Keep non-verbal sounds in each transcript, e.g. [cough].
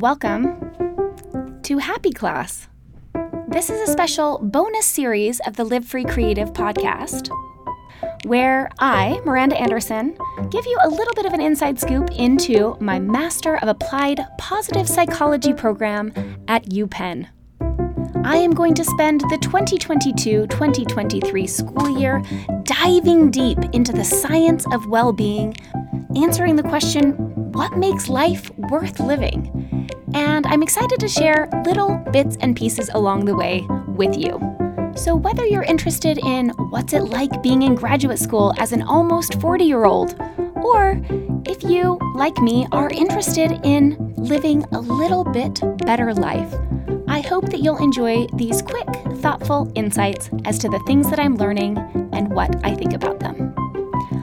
Welcome to Happy Class. This is a special bonus series of the Live Free Creative podcast where I, Miranda Anderson, give you a little bit of an inside scoop into my Master of Applied Positive Psychology program at UPenn. I am going to spend the 2022 2023 school year diving deep into the science of well being, answering the question what makes life worth living? And I'm excited to share little bits and pieces along the way with you. So, whether you're interested in what's it like being in graduate school as an almost 40 year old, or if you, like me, are interested in living a little bit better life, I hope that you'll enjoy these quick, thoughtful insights as to the things that I'm learning and what I think about them.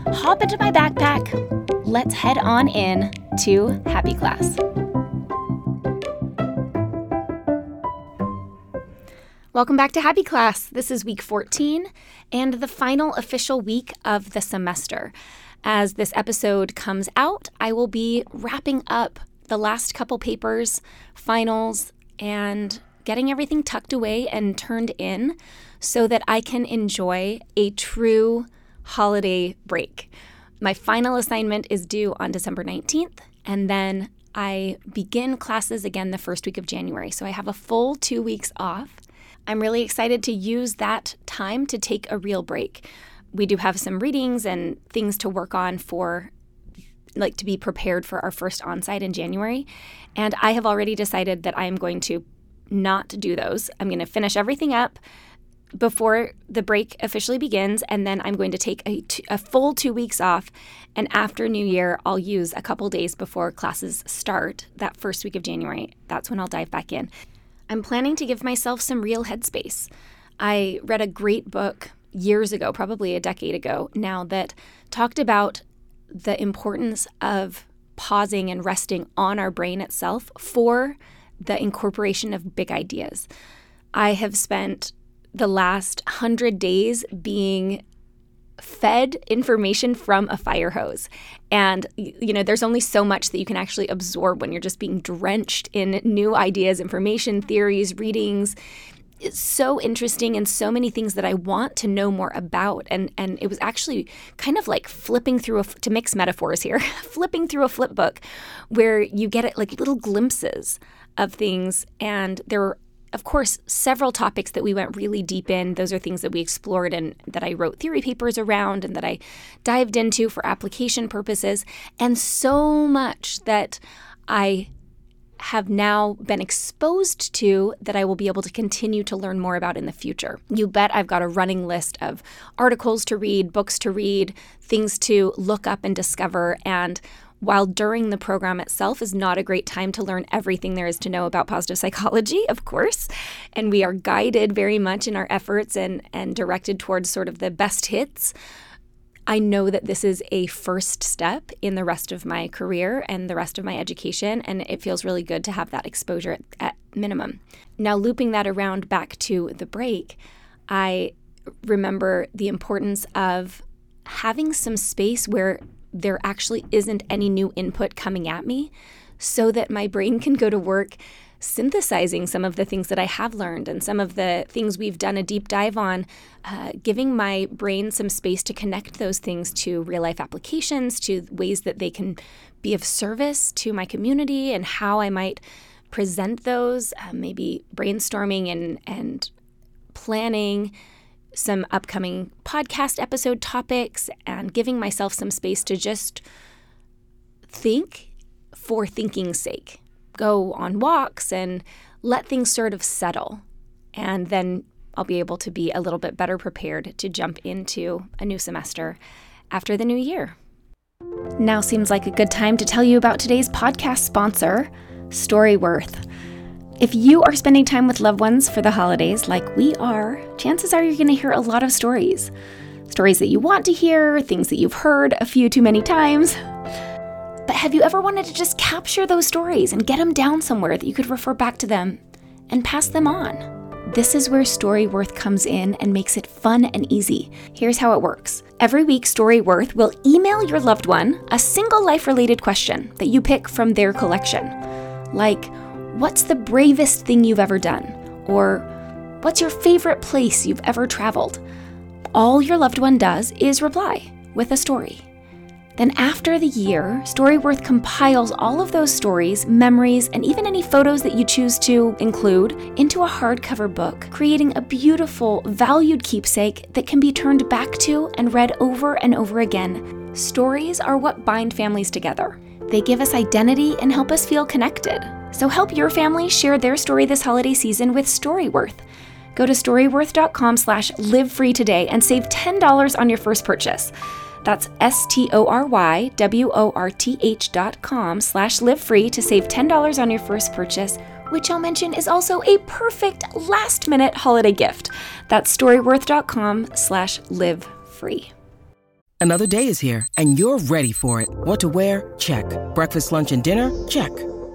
Hop into my backpack. Let's head on in to Happy Class. Welcome back to Happy Class. This is week 14 and the final official week of the semester. As this episode comes out, I will be wrapping up the last couple papers, finals, and getting everything tucked away and turned in so that I can enjoy a true holiday break. My final assignment is due on December 19th, and then I begin classes again the first week of January. So I have a full two weeks off. I'm really excited to use that time to take a real break. We do have some readings and things to work on for like to be prepared for our first onsite in January. And I have already decided that I am going to not do those. I'm going to finish everything up before the break officially begins, and then I'm going to take a, t- a full two weeks off. And after New Year, I'll use a couple days before classes start that first week of January. That's when I'll dive back in. I'm planning to give myself some real headspace. I read a great book years ago, probably a decade ago now, that talked about the importance of pausing and resting on our brain itself for the incorporation of big ideas. I have spent the last hundred days being fed information from a fire hose. And, you know, there's only so much that you can actually absorb when you're just being drenched in new ideas, information, theories, readings. It's so interesting and so many things that I want to know more about. And, and it was actually kind of like flipping through a, to mix metaphors here, [laughs] flipping through a flip book where you get it like little glimpses of things. And there were of course, several topics that we went really deep in. Those are things that we explored and that I wrote theory papers around and that I dived into for application purposes, and so much that I have now been exposed to that I will be able to continue to learn more about in the future. You bet I've got a running list of articles to read, books to read, things to look up and discover, and while during the program itself is not a great time to learn everything there is to know about positive psychology, of course, and we are guided very much in our efforts and, and directed towards sort of the best hits. I know that this is a first step in the rest of my career and the rest of my education, and it feels really good to have that exposure at, at minimum. Now, looping that around back to the break, I remember the importance of having some space where there actually isn't any new input coming at me so that my brain can go to work synthesizing some of the things that I have learned and some of the things we've done a deep dive on, uh, giving my brain some space to connect those things to real life applications, to ways that they can be of service to my community, and how I might present those, uh, maybe brainstorming and, and planning some upcoming podcast episode topics, and giving myself some space to just think for thinking's sake go on walks and let things sort of settle. And then I'll be able to be a little bit better prepared to jump into a new semester after the new year. Now seems like a good time to tell you about today's podcast sponsor, Storyworth. If you are spending time with loved ones for the holidays, like we are, chances are you're going to hear a lot of stories. Stories that you want to hear, things that you've heard a few too many times, but have you ever wanted to just capture those stories and get them down somewhere that you could refer back to them and pass them on? This is where Storyworth comes in and makes it fun and easy. Here's how it works. Every week, Storyworth will email your loved one a single life related question that you pick from their collection. Like, what's the bravest thing you've ever done? Or, what's your favorite place you've ever traveled? All your loved one does is reply with a story. Then, after the year, Storyworth compiles all of those stories, memories, and even any photos that you choose to include into a hardcover book, creating a beautiful, valued keepsake that can be turned back to and read over and over again. Stories are what bind families together. They give us identity and help us feel connected. So help your family share their story this holiday season with Storyworth. Go to storyworth.com slash live free today and save $10 on your first purchase. That's S-T-O-R-Y-W-O-R-T-H dot com slash live free to save $10 on your first purchase, which I'll mention is also a perfect last minute holiday gift. That's storyworth.com slash live free. Another day is here and you're ready for it. What to wear? Check. Breakfast, lunch, and dinner? Check.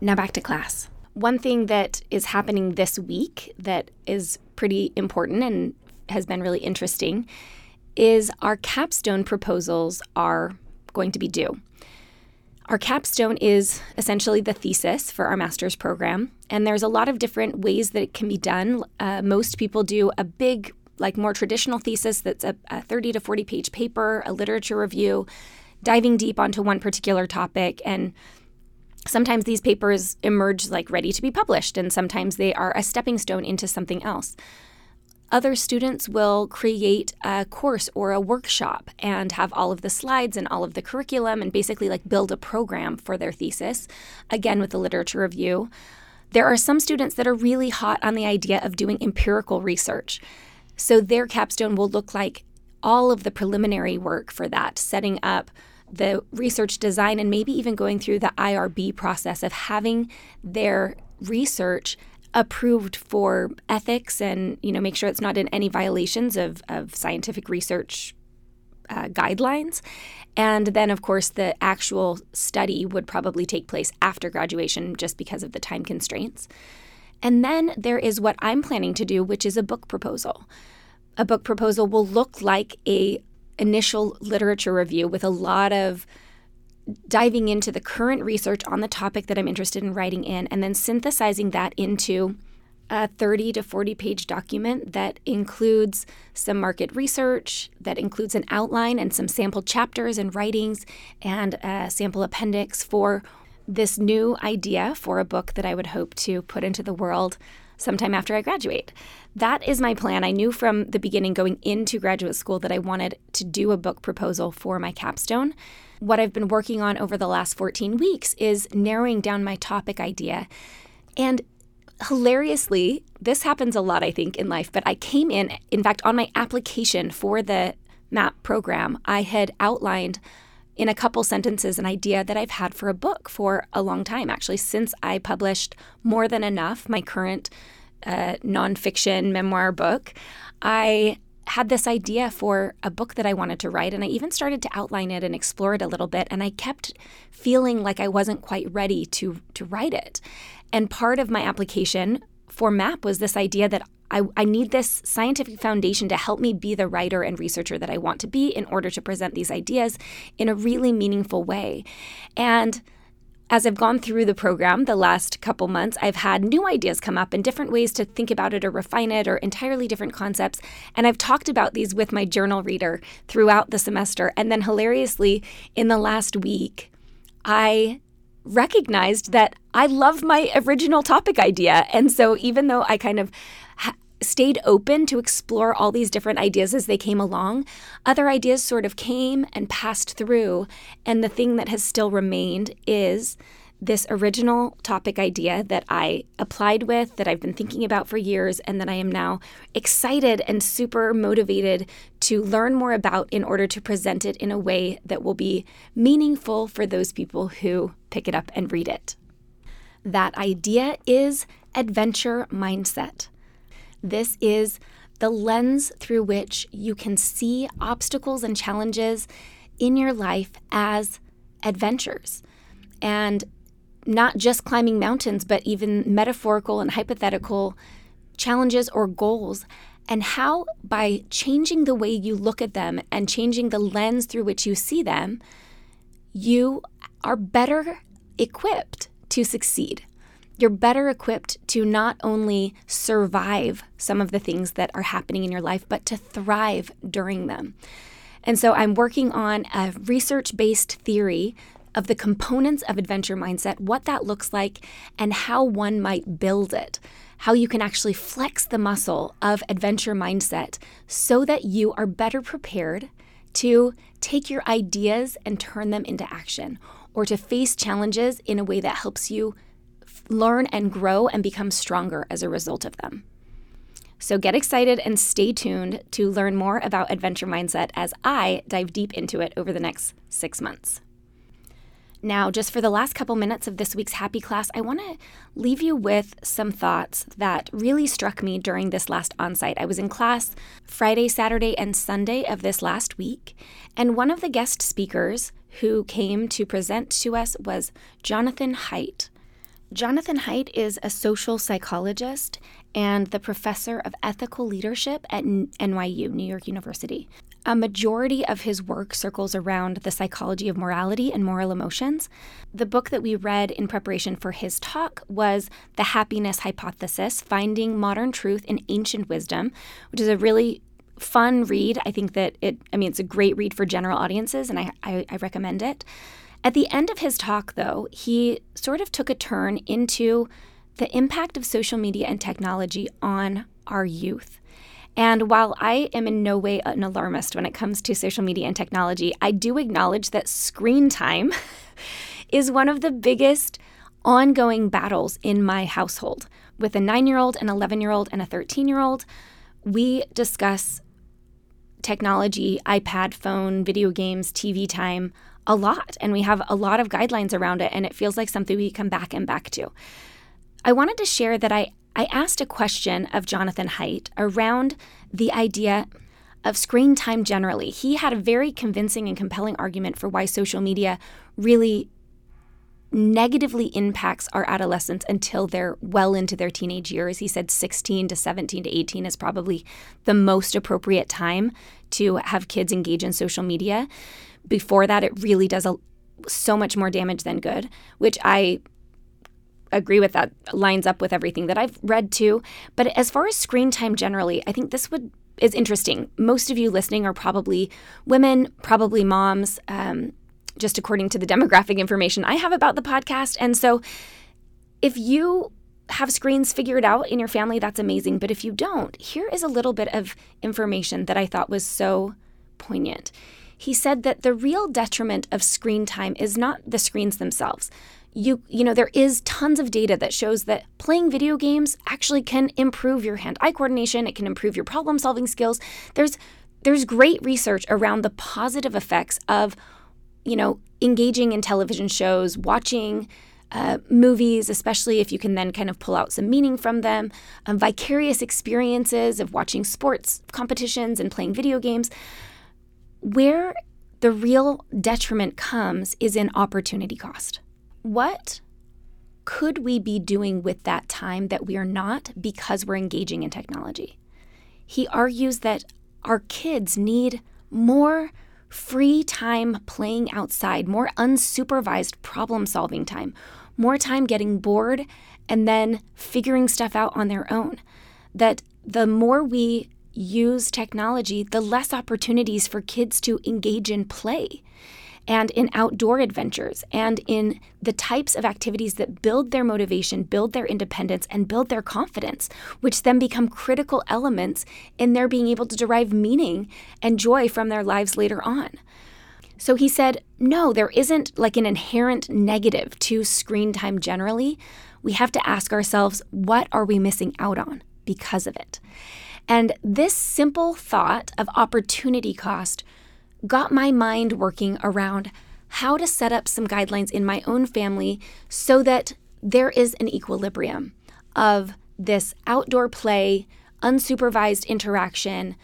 Now back to class. One thing that is happening this week that is pretty important and has been really interesting is our capstone proposals are going to be due. Our capstone is essentially the thesis for our master's program, and there's a lot of different ways that it can be done. Uh, most people do a big, like more traditional thesis that's a, a 30 to 40 page paper, a literature review, diving deep onto one particular topic, and sometimes these papers emerge like ready to be published, and sometimes they are a stepping stone into something else. Other students will create a course or a workshop and have all of the slides and all of the curriculum and basically like build a program for their thesis, again with the literature review. There are some students that are really hot on the idea of doing empirical research. So their capstone will look like all of the preliminary work for that, setting up the research design and maybe even going through the IRB process of having their research approved for ethics and you know make sure it's not in any violations of, of scientific research uh, guidelines. And then of course the actual study would probably take place after graduation just because of the time constraints. And then there is what i'm planning to do which is a book proposal. A book proposal will look like a initial literature review with a lot of diving into the current research on the topic that I'm interested in writing in, and then synthesizing that into a 30 to 40 page document that includes some market research, that includes an outline and some sample chapters and writings, and a sample appendix for this new idea for a book that I would hope to put into the world sometime after I graduate. That is my plan. I knew from the beginning going into graduate school that I wanted to do a book proposal for my capstone. What I've been working on over the last 14 weeks is narrowing down my topic idea. And hilariously, this happens a lot, I think, in life, but I came in, in fact, on my application for the MAPP program, I had outlined in a couple sentences an idea that I've had for a book for a long time, actually, since I published More Than Enough, my current uh, nonfiction memoir book. I had this idea for a book that I wanted to write, and I even started to outline it and explore it a little bit. And I kept feeling like I wasn't quite ready to to write it. And part of my application for MAPP was this idea that I, I need this scientific foundation to help me be the writer and researcher that I want to be in order to present these ideas in a really meaningful way. And as I've gone through the program the last couple months, I've had new ideas come up and different ways to think about it or refine it or entirely different concepts. And I've talked about these with my journal reader throughout the semester. And then hilariously, in the last week, I recognized that I love my original topic idea. And so even though I kind of stayed open to explore all these different ideas as they came along, other ideas sort of came and passed through. And the thing that has still remained is this original topic idea that I applied with, that I've been thinking about for years, and that I am now excited and super motivated to learn more about in order to present it in a way that will be meaningful for those people who pick it up and read it. That idea is adventure mindset. This is the lens through which you can see obstacles and challenges in your life as adventures. And not just climbing mountains, but even metaphorical and hypothetical challenges or goals. And how, by changing the way you look at them and changing the lens through which you see them, you are better equipped to succeed you're better equipped to not only survive some of the things that are happening in your life, but to thrive during them. And so I'm working on a research based theory of the components of adventure mindset, what that looks like, and how one might build it. How you can actually flex the muscle of adventure mindset so that you are better prepared to take your ideas and turn them into action or to face challenges in a way that helps you learn and grow and become stronger as a result of them. So get excited and stay tuned to learn more about adventure mindset as I dive deep into it over the next six months. Now, just for the last couple minutes of this week's Happy Class, I want to leave you with some thoughts that really struck me during this last onsite. I was in class Friday, Saturday, and Sunday of this last week, and one of the guest speakers who came to present to us was Jonathan Haidt. Jonathan Haidt is a social psychologist and the professor of ethical leadership at NYU, New York University. A majority of his work circles around the psychology of morality and moral emotions. The book that we read in preparation for his talk was The Happiness Hypothesis Finding Modern Truth in Ancient Wisdom, which is a really fun read. I think that it, I mean, it's a great read for general audiences, and I, I, I recommend it. At the end of his talk, though, he sort of took a turn into the impact of social media and technology on our youth. And while I am in no way an alarmist when it comes to social media and technology, I do acknowledge that screen time [laughs] is one of the biggest ongoing battles in my household. With a nine year old, an 11 year old, and a 13 year old, we discuss technology, iPad, phone, video games, TV time a lot and we have a lot of guidelines around it and it feels like something we come back and back to. I wanted to share that I, I asked a question of Jonathan Haidt around the idea of screen time generally. He had a very convincing and compelling argument for why social media really negatively impacts our adolescents until they're well into their teenage years. He said 16 to 17 to 18 is probably the most appropriate time to have kids engage in social media before that, it really does a, so much more damage than good, which I agree with that lines up with everything that I've read too. But as far as screen time generally, I think this would is interesting. Most of you listening are probably women, probably moms, um, just according to the [laughs] demographic information I have about the podcast. And so, if you have screens figured out in your family, that's amazing. But if you don't, here is a little bit of information that I thought was so poignant. He said that the real detriment of screen time is not the screens themselves. You you know there is tons of data that shows that playing video games actually can improve your hand-eye coordination, it can improve your problem-solving skills. There's there's great research around the positive effects of you know engaging in television shows, watching uh, movies, especially if you can then kind of pull out some meaning from them, um, vicarious experiences of watching sports competitions and playing video games. Where the real detriment comes is in opportunity cost. What could we be doing with that time that we are not because we're engaging in technology? He argues that our kids need more free time playing outside, more unsupervised problem solving time, more time getting bored and then figuring stuff out on their own. That the more we use technology, the less opportunities for kids to engage in play and in outdoor adventures and in the types of activities that build their motivation, build their independence, and build their confidence, which then become critical elements in their being able to derive meaning and joy from their lives later on. So he said, no, there isn't like an inherent negative to screen time generally. We have to ask ourselves, what are we missing out on because of it? And this simple thought of opportunity cost got my mind working around how to set up some guidelines in my own family so that there is an equilibrium of this outdoor play, unsupervised interaction,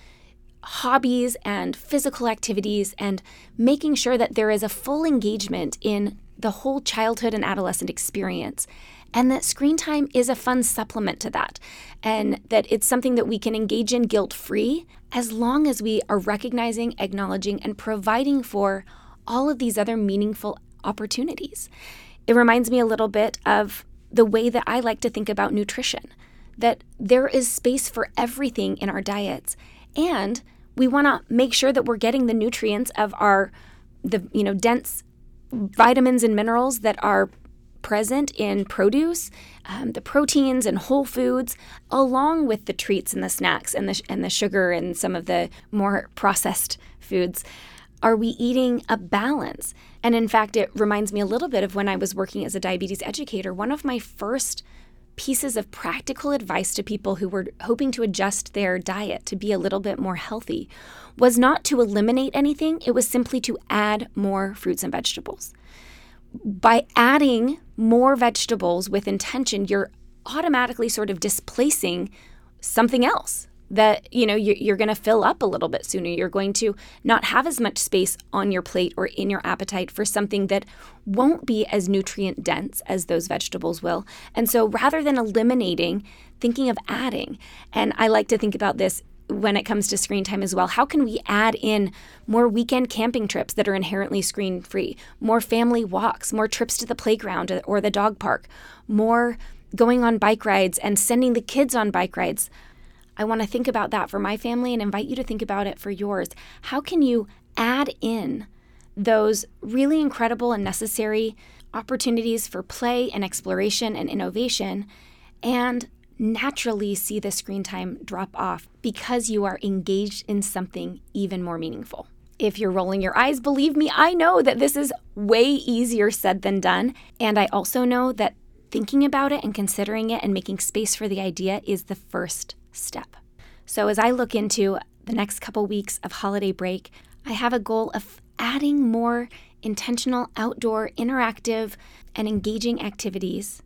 hobbies and physical activities and making sure that there is a full engagement in the whole childhood and adolescent experience. And that screen time is a fun supplement to that. And that it's something that we can engage in guilt free as long as we are recognizing, acknowledging, and providing for all of these other meaningful opportunities. It reminds me a little bit of the way that I like to think about nutrition that there is space for everything in our diets. And we want to make sure that we're getting the nutrients of our the you know dense vitamins and minerals that are present in produce, um, the proteins and whole foods, along with the treats and the snacks and the and the sugar and some of the more processed foods. Are we eating a balance? And in fact, it reminds me a little bit of when I was working as a diabetes educator. One of my first pieces of practical advice to people who were hoping to adjust their diet to be a little bit more healthy was not to eliminate anything, it was simply to add more fruits and vegetables. By adding more vegetables with intention, you're automatically sort of displacing something else that you know you're, going to fill up a little bit sooner. You're going to not have as much space on your plate or in your appetite for something that won't be as nutrient dense as those vegetables will. And so rather than eliminating thinking of adding and i like to think about this when it comes to screen time as well how can we add in more weekend camping trips that are inherently screen free more family walks more trips to the playground or the dog park more going on bike rides and sending the kids on bike rides I want to think about that for my family and invite you to think about it for yours. How can you add in those really incredible and necessary opportunities for play and exploration and innovation and naturally see the screen time drop off because you are engaged in something even more meaningful? If you're rolling your eyes, believe me, I know that this is way easier said than done. And I also know that thinking about it and considering it and making space for the idea is the first step. So as I look into the next couple weeks of holiday break, I have a goal of adding more intentional outdoor, interactive, and engaging activities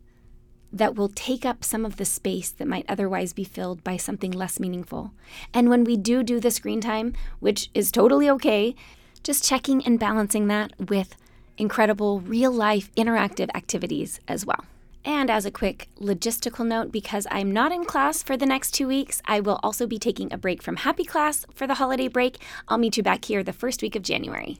that will take up some of the space that might otherwise be filled by something less meaningful. And when we do do the screen time, which is totally okay, just checking and balancing that with incredible real life interactive activities as well. And as a quick logistical note, because I'm not in class for the next two weeks, I will also be taking a break from Happy Class for the holiday break. I'll meet you back here the first week of January.